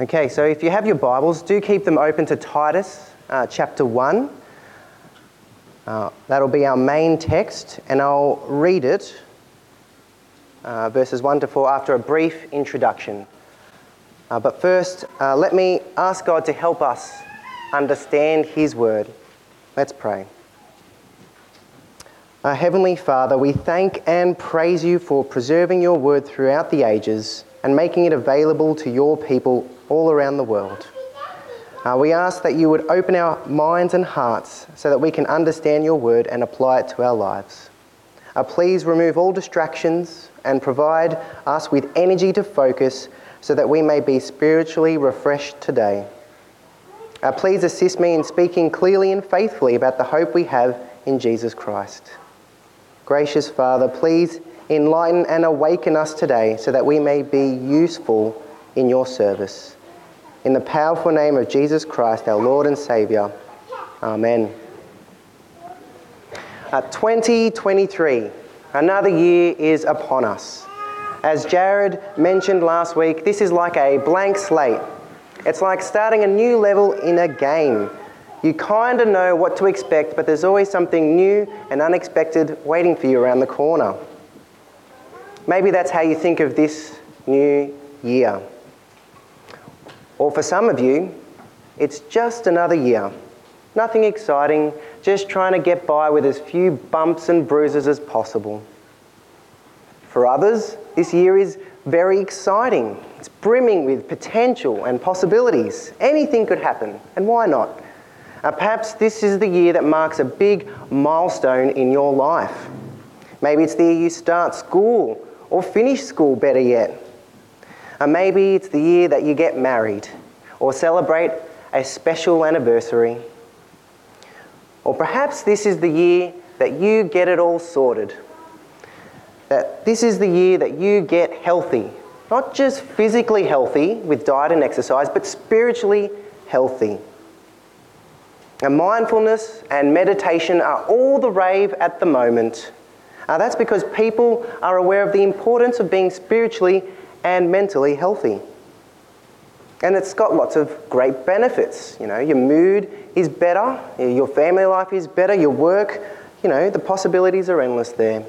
Okay, so if you have your Bibles, do keep them open to Titus uh, chapter 1. Uh, that'll be our main text, and I'll read it, uh, verses 1 to 4, after a brief introduction. Uh, but first, uh, let me ask God to help us understand His word. Let's pray. Our Heavenly Father, we thank and praise you for preserving your word throughout the ages and making it available to your people all around the world. Uh, we ask that you would open our minds and hearts so that we can understand your word and apply it to our lives. Uh, please remove all distractions and provide us with energy to focus so that we may be spiritually refreshed today. Uh, please assist me in speaking clearly and faithfully about the hope we have in Jesus Christ. Gracious Father, please enlighten and awaken us today so that we may be useful in your service. In the powerful name of Jesus Christ, our Lord and Saviour. Amen. Uh, 2023, another year is upon us. As Jared mentioned last week, this is like a blank slate. It's like starting a new level in a game. You kind of know what to expect, but there's always something new and unexpected waiting for you around the corner. Maybe that's how you think of this new year. Or for some of you, it's just another year. Nothing exciting, just trying to get by with as few bumps and bruises as possible. For others, this year is very exciting. It's brimming with potential and possibilities. Anything could happen, and why not? Uh, perhaps this is the year that marks a big milestone in your life. Maybe it's the year you start school or finish school, better yet. And maybe it's the year that you get married or celebrate a special anniversary. Or perhaps this is the year that you get it all sorted. That this is the year that you get healthy. Not just physically healthy with diet and exercise, but spiritually healthy. And mindfulness and meditation are all the rave at the moment. That's because people are aware of the importance of being spiritually and mentally healthy. And it's got lots of great benefits. You know, your mood is better, your family life is better, your work, you know, the possibilities are endless there.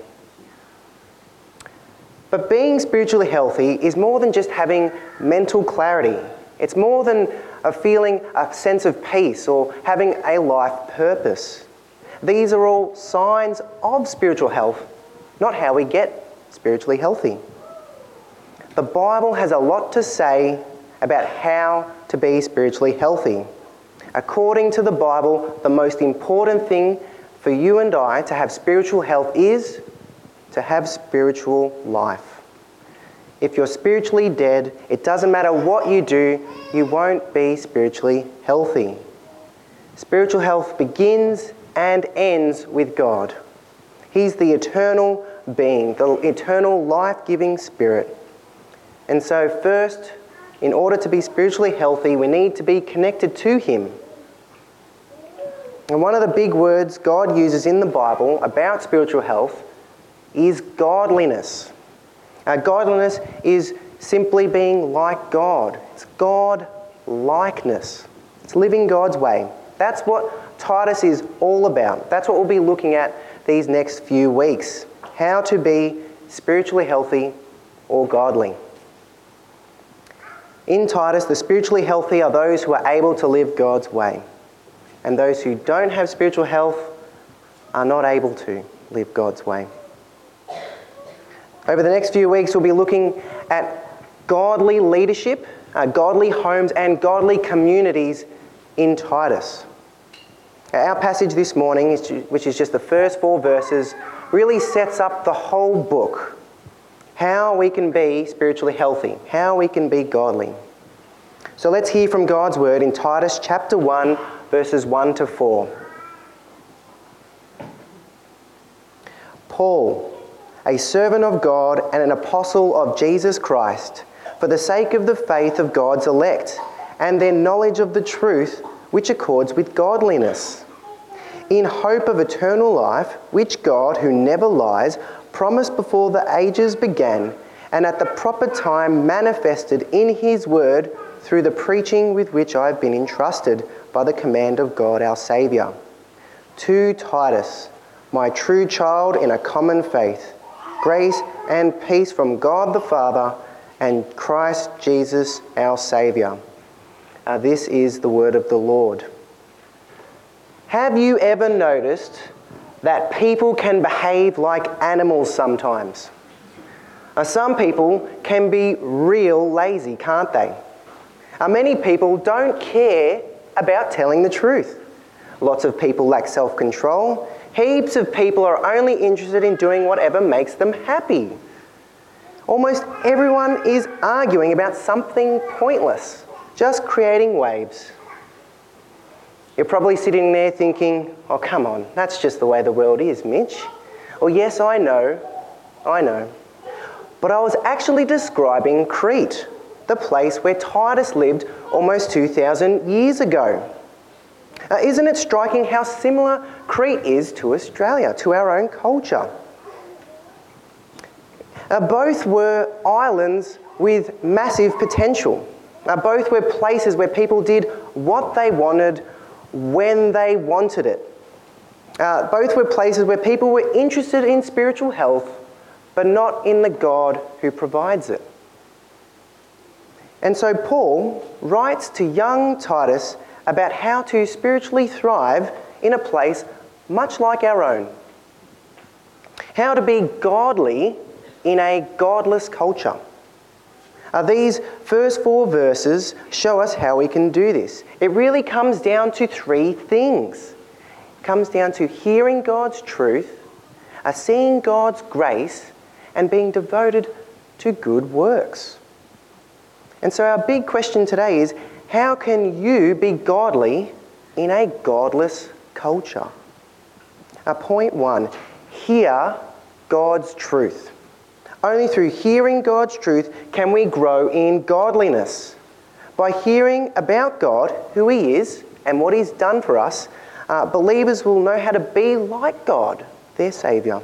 But being spiritually healthy is more than just having mental clarity. It's more than a feeling a sense of peace or having a life purpose. These are all signs of spiritual health, not how we get spiritually healthy. The Bible has a lot to say about how to be spiritually healthy. According to the Bible, the most important thing for you and I to have spiritual health is to have spiritual life. If you're spiritually dead, it doesn't matter what you do, you won't be spiritually healthy. Spiritual health begins and ends with God. He's the eternal being, the eternal life giving spirit. And so, first, in order to be spiritually healthy, we need to be connected to Him. And one of the big words God uses in the Bible about spiritual health is godliness. Uh, godliness is simply being like God. It's God likeness. It's living God's way. That's what Titus is all about. That's what we'll be looking at these next few weeks. How to be spiritually healthy or godly. In Titus, the spiritually healthy are those who are able to live God's way. And those who don't have spiritual health are not able to live God's way. Over the next few weeks, we'll be looking at godly leadership, uh, godly homes, and godly communities in Titus. Our passage this morning, which is just the first four verses, really sets up the whole book how we can be spiritually healthy, how we can be godly. So let's hear from God's word in Titus chapter 1, verses 1 to 4. Paul a servant of God and an apostle of Jesus Christ, for the sake of the faith of God's elect and their knowledge of the truth which accords with godliness, in hope of eternal life, which God, who never lies, promised before the ages began and at the proper time manifested in his word through the preaching with which I have been entrusted by the command of God our Saviour. To Titus, my true child in a common faith, grace and peace from God the Father and Christ Jesus our Saviour. Uh, this is the word of the Lord. Have you ever noticed that people can behave like animals sometimes? Uh, some people can be real lazy, can't they? Uh, many people don't care about telling the truth. Lots of people lack self control. Heaps of people are only interested in doing whatever makes them happy. Almost everyone is arguing about something pointless, just creating waves. You're probably sitting there thinking, oh, come on, that's just the way the world is, Mitch. Or, yes, I know, I know. But I was actually describing Crete, the place where Titus lived almost 2,000 years ago. Isn't it striking how similar Crete is to Australia, to our own culture? Both were islands with massive potential. Both were places where people did what they wanted when they wanted it. Uh, both were places where people were interested in spiritual health, but not in the God who provides it. And so Paul writes to young Titus about how to spiritually thrive in a place much like our own. How to be godly in a godless culture. Uh, these first four verses show us how we can do this. It really comes down to three things. It comes down to hearing God's truth, uh, seeing God's grace, and being devoted to good works. And so, our big question today is how can you be godly in a godless culture? Uh, point one hear God's truth. Only through hearing God's truth can we grow in godliness. By hearing about God, who He is, and what He's done for us, uh, believers will know how to be like God, their Saviour.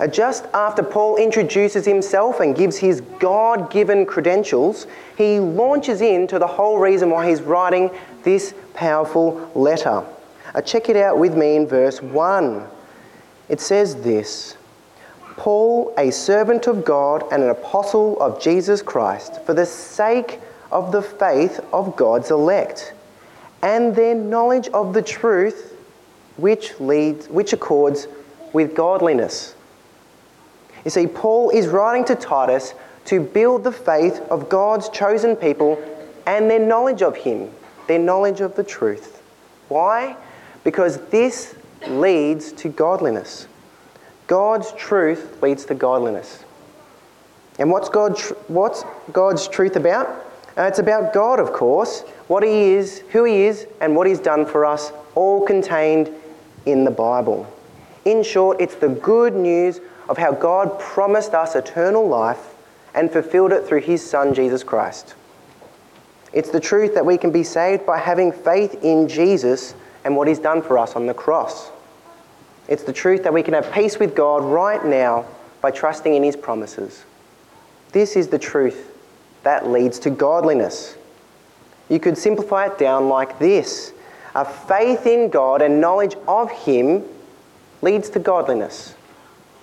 Uh, just after Paul introduces himself and gives his God given credentials, he launches into the whole reason why he's writing this powerful letter. Uh, check it out with me in verse 1. It says this Paul, a servant of God and an apostle of Jesus Christ, for the sake of the faith of God's elect and their knowledge of the truth which leads which accords with godliness. You see, Paul is writing to Titus to build the faith of God's chosen people and their knowledge of him, their knowledge of the truth. Why? Because this leads to godliness. God's truth leads to godliness. And what's, God, what's God's truth about? Uh, it's about God, of course, what He is, who He is, and what He's done for us, all contained in the Bible. In short, it's the good news of how God promised us eternal life and fulfilled it through His Son, Jesus Christ. It's the truth that we can be saved by having faith in Jesus and what He's done for us on the cross. It's the truth that we can have peace with God right now by trusting in His promises. This is the truth that leads to godliness. You could simplify it down like this a faith in God and knowledge of Him leads to godliness.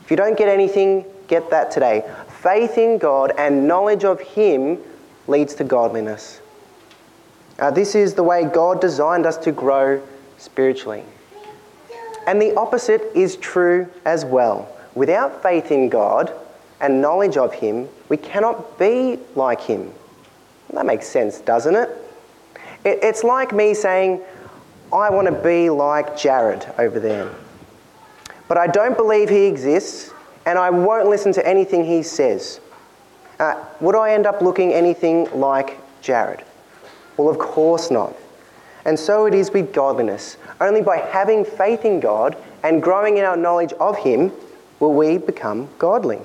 If you don't get anything, get that today. Faith in God and knowledge of Him leads to godliness. Uh, this is the way God designed us to grow spiritually. And the opposite is true as well. Without faith in God and knowledge of Him, we cannot be like Him. That makes sense, doesn't it? It's like me saying, I want to be like Jared over there. But I don't believe he exists, and I won't listen to anything he says. Uh, would I end up looking anything like Jared? Well, of course not. And so it is with godliness. Only by having faith in God and growing in our knowledge of Him will we become godly.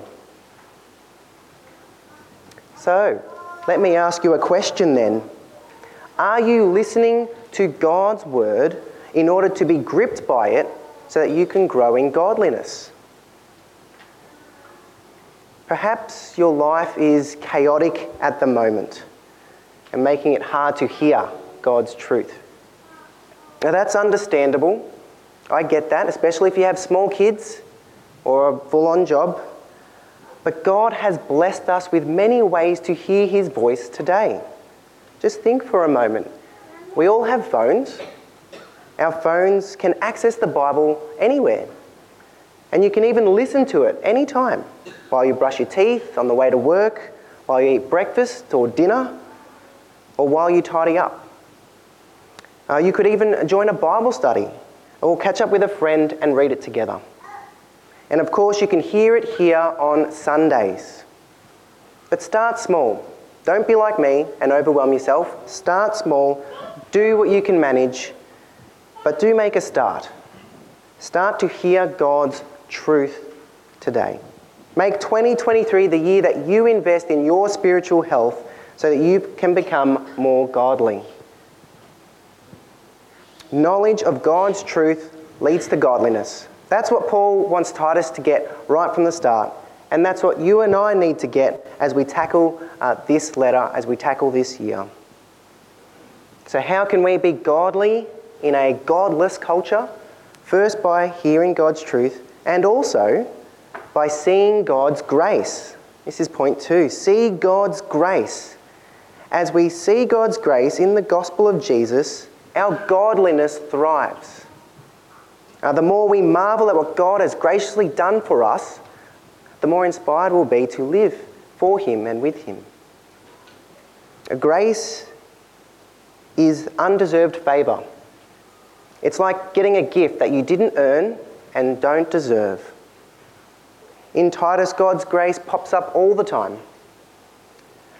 So, let me ask you a question then. Are you listening to God's word in order to be gripped by it so that you can grow in godliness? Perhaps your life is chaotic at the moment and making it hard to hear God's truth. Now, that's understandable. I get that, especially if you have small kids or a full on job. But God has blessed us with many ways to hear His voice today. Just think for a moment. We all have phones. Our phones can access the Bible anywhere. And you can even listen to it anytime while you brush your teeth, on the way to work, while you eat breakfast or dinner, or while you tidy up. Uh, you could even join a Bible study or catch up with a friend and read it together. And of course, you can hear it here on Sundays. But start small. Don't be like me and overwhelm yourself. Start small, do what you can manage, but do make a start. Start to hear God's truth today. Make 2023 the year that you invest in your spiritual health so that you can become more godly. Knowledge of God's truth leads to godliness. That's what Paul wants Titus to get right from the start. And that's what you and I need to get as we tackle uh, this letter, as we tackle this year. So, how can we be godly in a godless culture? First, by hearing God's truth, and also by seeing God's grace. This is point two see God's grace. As we see God's grace in the gospel of Jesus, our godliness thrives. Now, the more we marvel at what God has graciously done for us, the more inspired we'll be to live for Him and with Him. A Grace is undeserved favour. It's like getting a gift that you didn't earn and don't deserve. In Titus, God's grace pops up all the time.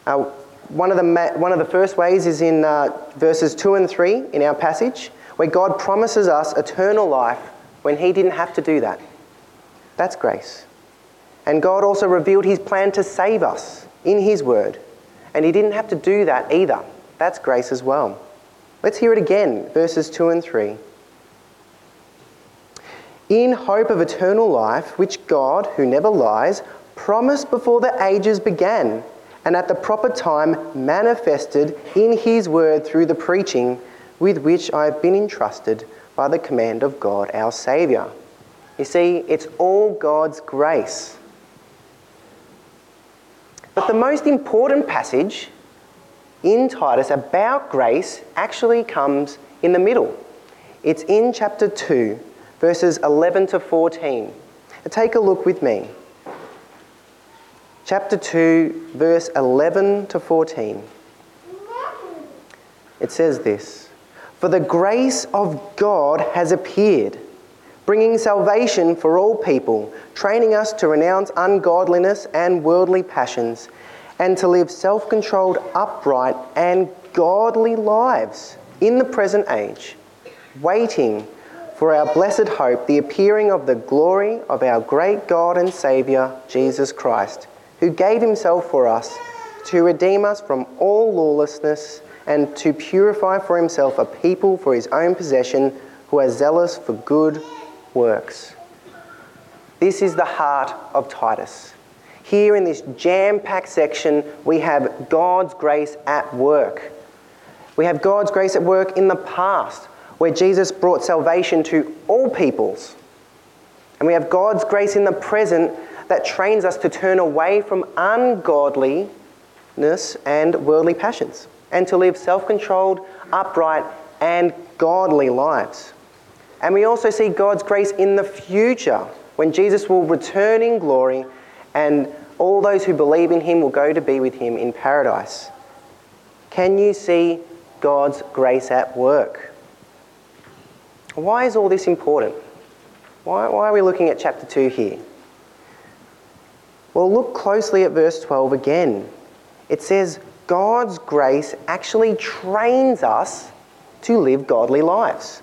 Uh, one, of the, one of the first ways is in uh, verses 2 and 3 in our passage, where God promises us eternal life when He didn't have to do that. That's grace. And God also revealed His plan to save us in His Word, and He didn't have to do that either. That's grace as well. Let's hear it again, verses 2 and 3 in hope of eternal life, which God, who never lies, promised before the ages began, and at the proper time manifested in his word through the preaching with which I have been entrusted by the command of God our Saviour. You see, it's all God's grace. But the most important passage in Titus about grace actually comes in the middle. It's in chapter 2, verses 11 to 14. take a look with me. Chapter 2, verse 11 to 14. It says this For the grace of God has appeared, bringing salvation for all people, training us to renounce ungodliness and worldly passions, and to live self controlled, upright, and godly lives in the present age, waiting for our blessed hope, the appearing of the glory of our great God and Saviour, Jesus Christ, who gave himself for us to redeem us from all lawlessness and to purify for himself a people for his own possession who are zealous for good works. This is the heart of Titus. Here in this jam packed section, we have God's grace at work. We have God's grace at work in the past where Jesus brought salvation to all peoples. And we have God's grace in the present that trains us to turn away from ungodliness and worldly passions and to live self controlled, upright, and godly lives. And we also see God's grace in the future when Jesus will return in glory and all those who believe in him will go to be with him in paradise. Can you see God's grace at work? Why is all this important? Why, why are we looking at chapter 2 here? Well, look closely at verse 12 again. It says, God's grace actually trains us to live godly lives.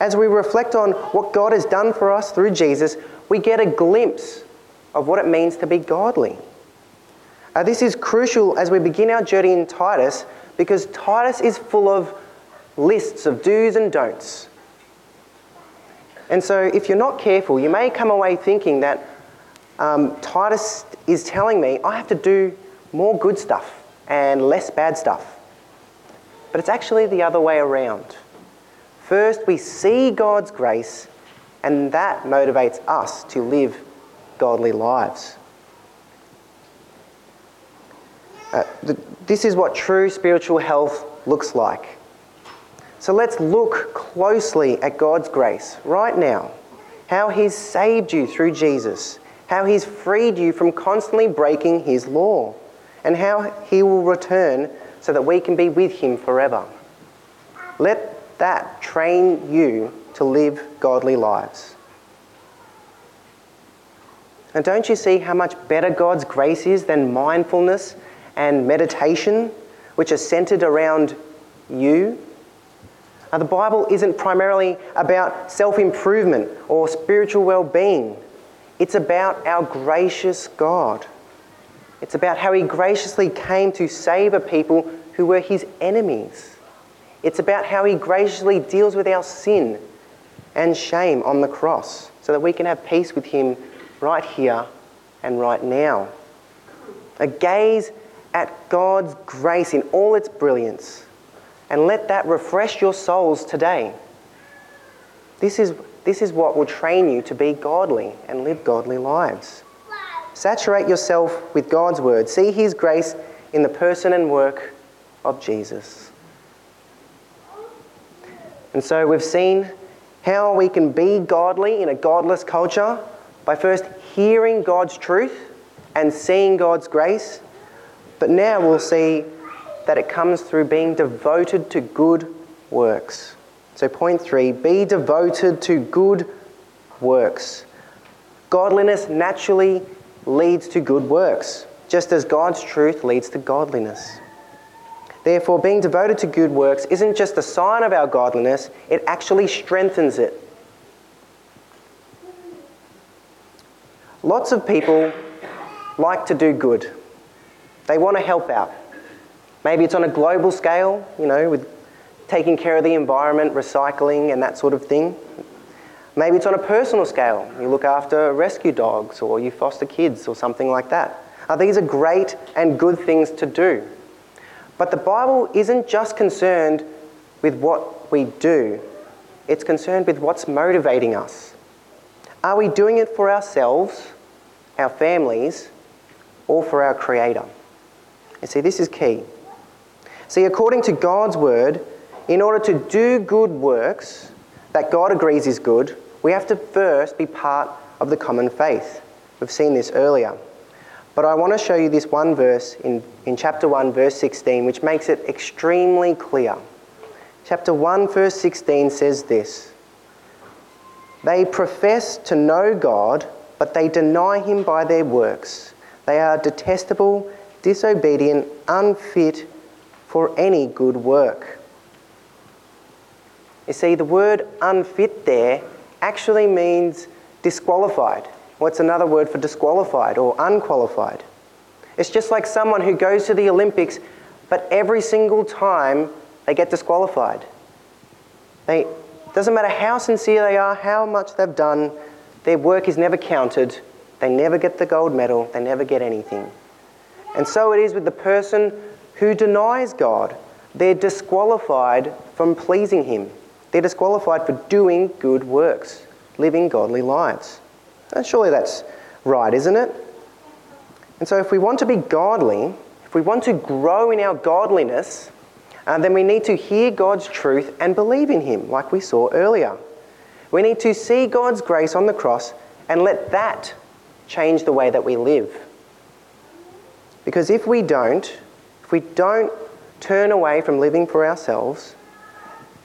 As we reflect on what God has done for us through Jesus, we get a glimpse of what it means to be godly. Uh, this is crucial as we begin our journey in Titus because Titus is full of lists of do's and don'ts. And so, if you're not careful, you may come away thinking that um, Titus is telling me I have to do more good stuff and less bad stuff. But it's actually the other way around. First, we see God's grace, and that motivates us to live godly lives. Uh, this is what true spiritual health looks like. So let's look closely at God's grace right now. How He's saved you through Jesus, how He's freed you from constantly breaking His law, and how He will return so that we can be with Him forever. Let that train you to live godly lives. And don't you see how much better God's grace is than mindfulness and meditation, which are centered around you? Now, the Bible isn't primarily about self improvement or spiritual well being, it's about our gracious God. It's about how He graciously came to save a people who were His enemies. It's about how He graciously deals with our sin and shame on the cross so that we can have peace with Him right here and right now. A gaze at God's grace in all its brilliance and let that refresh your souls today. This is, this is what will train you to be godly and live godly lives. Saturate yourself with God's word. See His grace in the person and work of Jesus. And so we've seen how we can be godly in a godless culture by first hearing God's truth and seeing God's grace. But now we'll see that it comes through being devoted to good works. So, point three be devoted to good works. Godliness naturally leads to good works, just as God's truth leads to godliness. Therefore, being devoted to good works isn't just a sign of our godliness, it actually strengthens it. Lots of people like to do good, they want to help out. Maybe it's on a global scale, you know, with taking care of the environment, recycling, and that sort of thing. Maybe it's on a personal scale. You look after rescue dogs or you foster kids or something like that. Now, these are great and good things to do. But the Bible isn't just concerned with what we do, it's concerned with what's motivating us. Are we doing it for ourselves, our families, or for our Creator? You see, this is key. See, according to God's word, in order to do good works that God agrees is good, we have to first be part of the common faith. We've seen this earlier. But I want to show you this one verse in, in chapter 1, verse 16, which makes it extremely clear. Chapter 1, verse 16 says this They profess to know God, but they deny him by their works. They are detestable, disobedient, unfit for any good work. You see, the word unfit there actually means disqualified. What's another word for disqualified or unqualified? It's just like someone who goes to the Olympics, but every single time they get disqualified. They, doesn't matter how sincere they are, how much they've done, their work is never counted. They never get the gold medal, they never get anything. And so it is with the person who denies God. They're disqualified from pleasing Him. They're disqualified for doing good works, living godly lives. And surely that's right, isn't it? And so, if we want to be godly, if we want to grow in our godliness, uh, then we need to hear God's truth and believe in Him, like we saw earlier. We need to see God's grace on the cross and let that change the way that we live. Because if we don't, if we don't turn away from living for ourselves,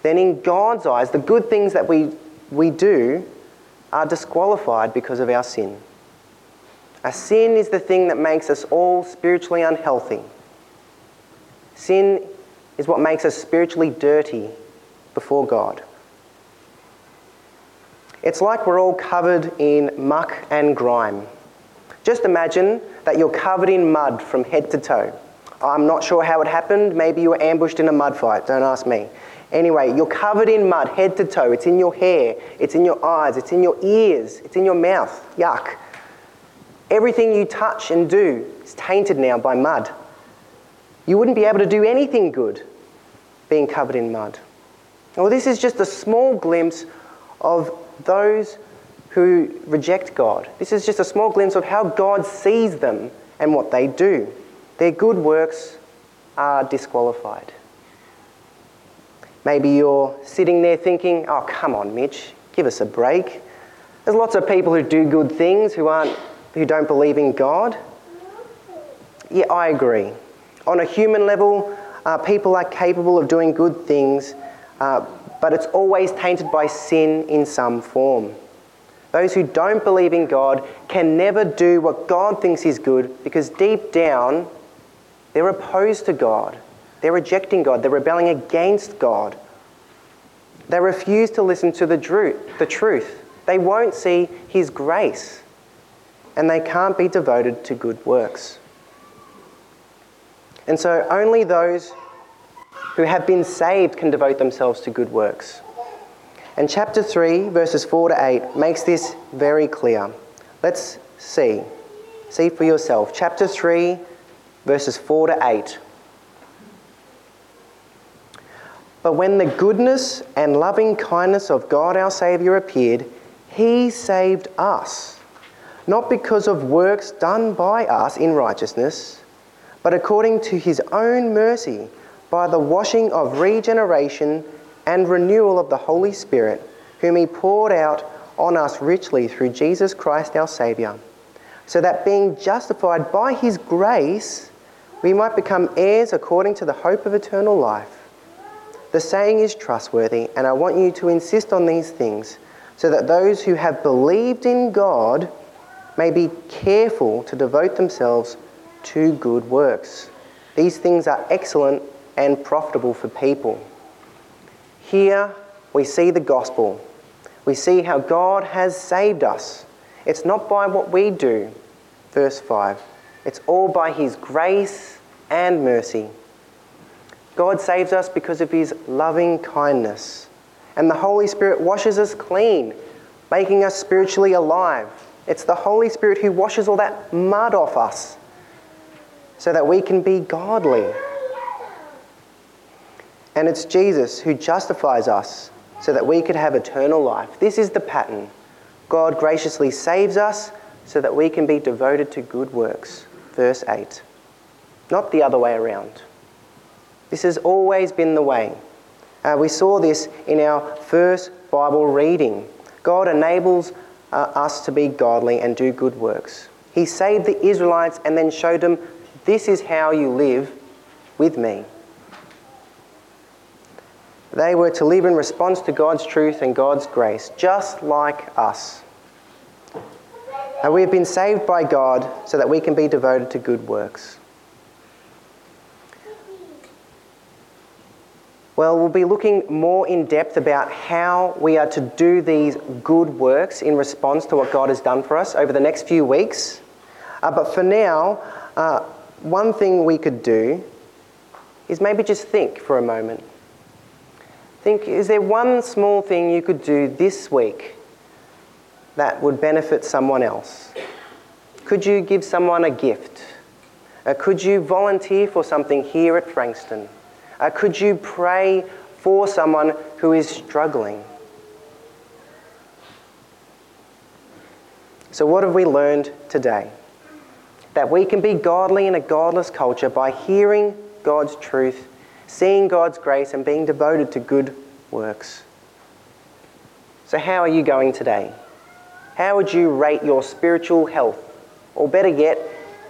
then in God's eyes, the good things that we, we do are disqualified because of our sin. A sin is the thing that makes us all spiritually unhealthy. Sin is what makes us spiritually dirty before God. It's like we're all covered in muck and grime. Just imagine that you're covered in mud from head to toe. I'm not sure how it happened. Maybe you were ambushed in a mud fight. Don't ask me. Anyway, you're covered in mud, head to toe. It's in your hair, it's in your eyes, it's in your ears, it's in your mouth. Yuck. Everything you touch and do is tainted now by mud. You wouldn't be able to do anything good being covered in mud. Well, this is just a small glimpse of those who reject God. This is just a small glimpse of how God sees them and what they do. Their good works are disqualified. Maybe you're sitting there thinking, oh, come on, Mitch, give us a break. There's lots of people who do good things who, aren't, who don't believe in God. Yeah, I agree. On a human level, uh, people are capable of doing good things, uh, but it's always tainted by sin in some form. Those who don't believe in God can never do what God thinks is good because deep down, they're opposed to God. They're rejecting God. They're rebelling against God. They refuse to listen to the truth. The truth. They won't see His grace. And they can't be devoted to good works. And so only those who have been saved can devote themselves to good works. And chapter 3, verses 4 to 8, makes this very clear. Let's see. See for yourself. Chapter 3, verses 4 to 8. But when the goodness and loving kindness of God our Saviour appeared, He saved us, not because of works done by us in righteousness, but according to His own mercy, by the washing of regeneration and renewal of the Holy Spirit, whom He poured out on us richly through Jesus Christ our Saviour, so that being justified by His grace, we might become heirs according to the hope of eternal life. The saying is trustworthy, and I want you to insist on these things so that those who have believed in God may be careful to devote themselves to good works. These things are excellent and profitable for people. Here we see the gospel. We see how God has saved us. It's not by what we do, verse 5. It's all by His grace and mercy. God saves us because of his loving kindness. And the Holy Spirit washes us clean, making us spiritually alive. It's the Holy Spirit who washes all that mud off us so that we can be godly. And it's Jesus who justifies us so that we could have eternal life. This is the pattern. God graciously saves us so that we can be devoted to good works. Verse 8. Not the other way around. This has always been the way. Uh, we saw this in our first Bible reading. God enables uh, us to be godly and do good works. He saved the Israelites and then showed them this is how you live with me. They were to live in response to God's truth and God's grace, just like us. And we have been saved by God so that we can be devoted to good works. Well, we'll be looking more in depth about how we are to do these good works in response to what God has done for us over the next few weeks. Uh, but for now, uh, one thing we could do is maybe just think for a moment. Think, is there one small thing you could do this week that would benefit someone else? Could you give someone a gift? Uh, could you volunteer for something here at Frankston? Uh, could you pray for someone who is struggling? So, what have we learned today? That we can be godly in a godless culture by hearing God's truth, seeing God's grace, and being devoted to good works. So, how are you going today? How would you rate your spiritual health? Or better yet,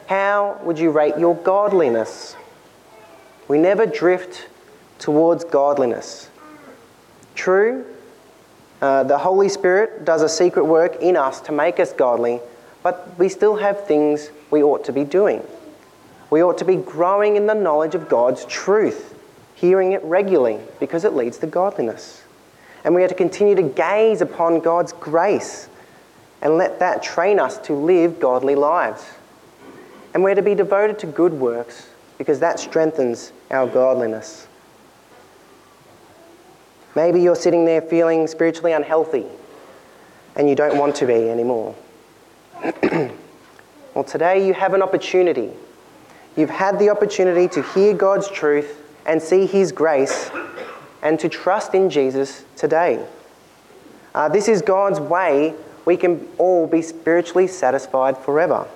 how would you rate your godliness? We never drift towards godliness. True, uh, the Holy Spirit does a secret work in us to make us godly, but we still have things we ought to be doing. We ought to be growing in the knowledge of God's truth, hearing it regularly because it leads to godliness. And we are to continue to gaze upon God's grace and let that train us to live godly lives. And we're to be devoted to good works because that strengthens our godliness. Maybe you're sitting there feeling spiritually unhealthy and you don't want to be anymore. Well, today you have an opportunity. You've had the opportunity to hear God's truth and see His grace and to trust in Jesus today. Uh, this is God's way we can all be spiritually satisfied forever.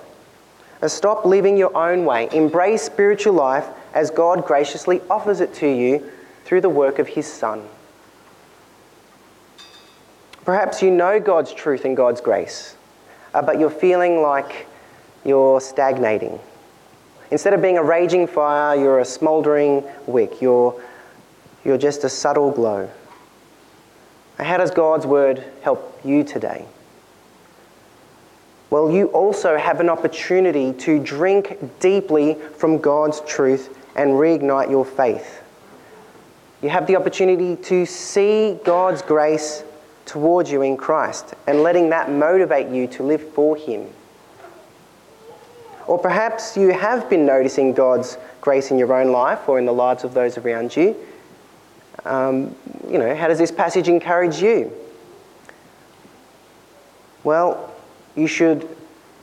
Stop living your own way. Embrace spiritual life as God graciously offers it to you through the work of His Son. Perhaps you know God's truth and God's grace, uh, but you're feeling like you're stagnating. Instead of being a raging fire, you're a smouldering wick. You're, you're just a subtle glow. How does God's word help you today? Well, you also have an opportunity to drink deeply from God's truth and reignite your faith. You have the opportunity to see God's grace towards you in Christ and letting that motivate you to live for Him. Or perhaps you have been noticing God's grace in your own life or in the lives of those around you. Um, you know, how does this passage encourage you? Well, you should,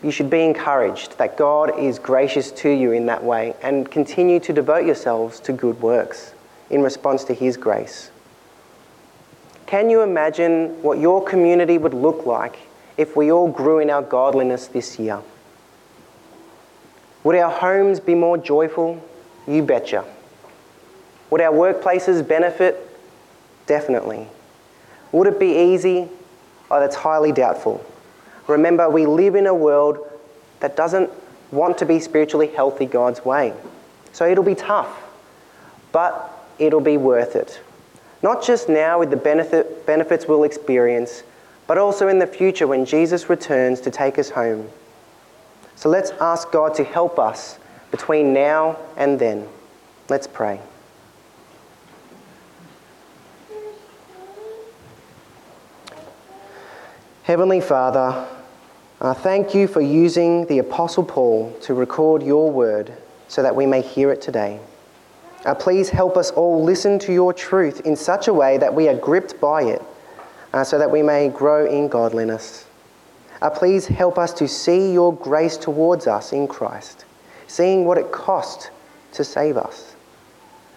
you should be encouraged that God is gracious to you in that way and continue to devote yourselves to good works in response to His grace. Can you imagine what your community would look like if we all grew in our godliness this year? Would our homes be more joyful? You betcha. Would our workplaces benefit? Definitely. Would it be easy? Oh, that's highly doubtful. Remember, we live in a world that doesn't want to be spiritually healthy God's way. So it'll be tough, but it'll be worth it. Not just now with the benefit, benefits we'll experience, but also in the future when Jesus returns to take us home. So let's ask God to help us between now and then. Let's pray. Heavenly Father, uh, thank you for using the Apostle Paul to record your word so that we may hear it today. Uh, please help us all listen to your truth in such a way that we are gripped by it uh, so that we may grow in godliness. Uh, please help us to see your grace towards us in Christ, seeing what it cost to save us.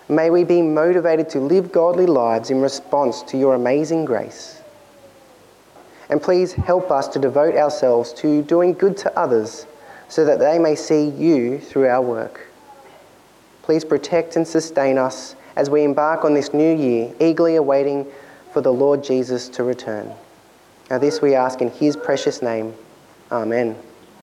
May we be motivated to live godly lives in response to your amazing grace. And please help us to devote ourselves to doing good to others so that they may see you through our work. Please protect and sustain us as we embark on this new year, eagerly awaiting for the Lord Jesus to return. Now, this we ask in his precious name. Amen.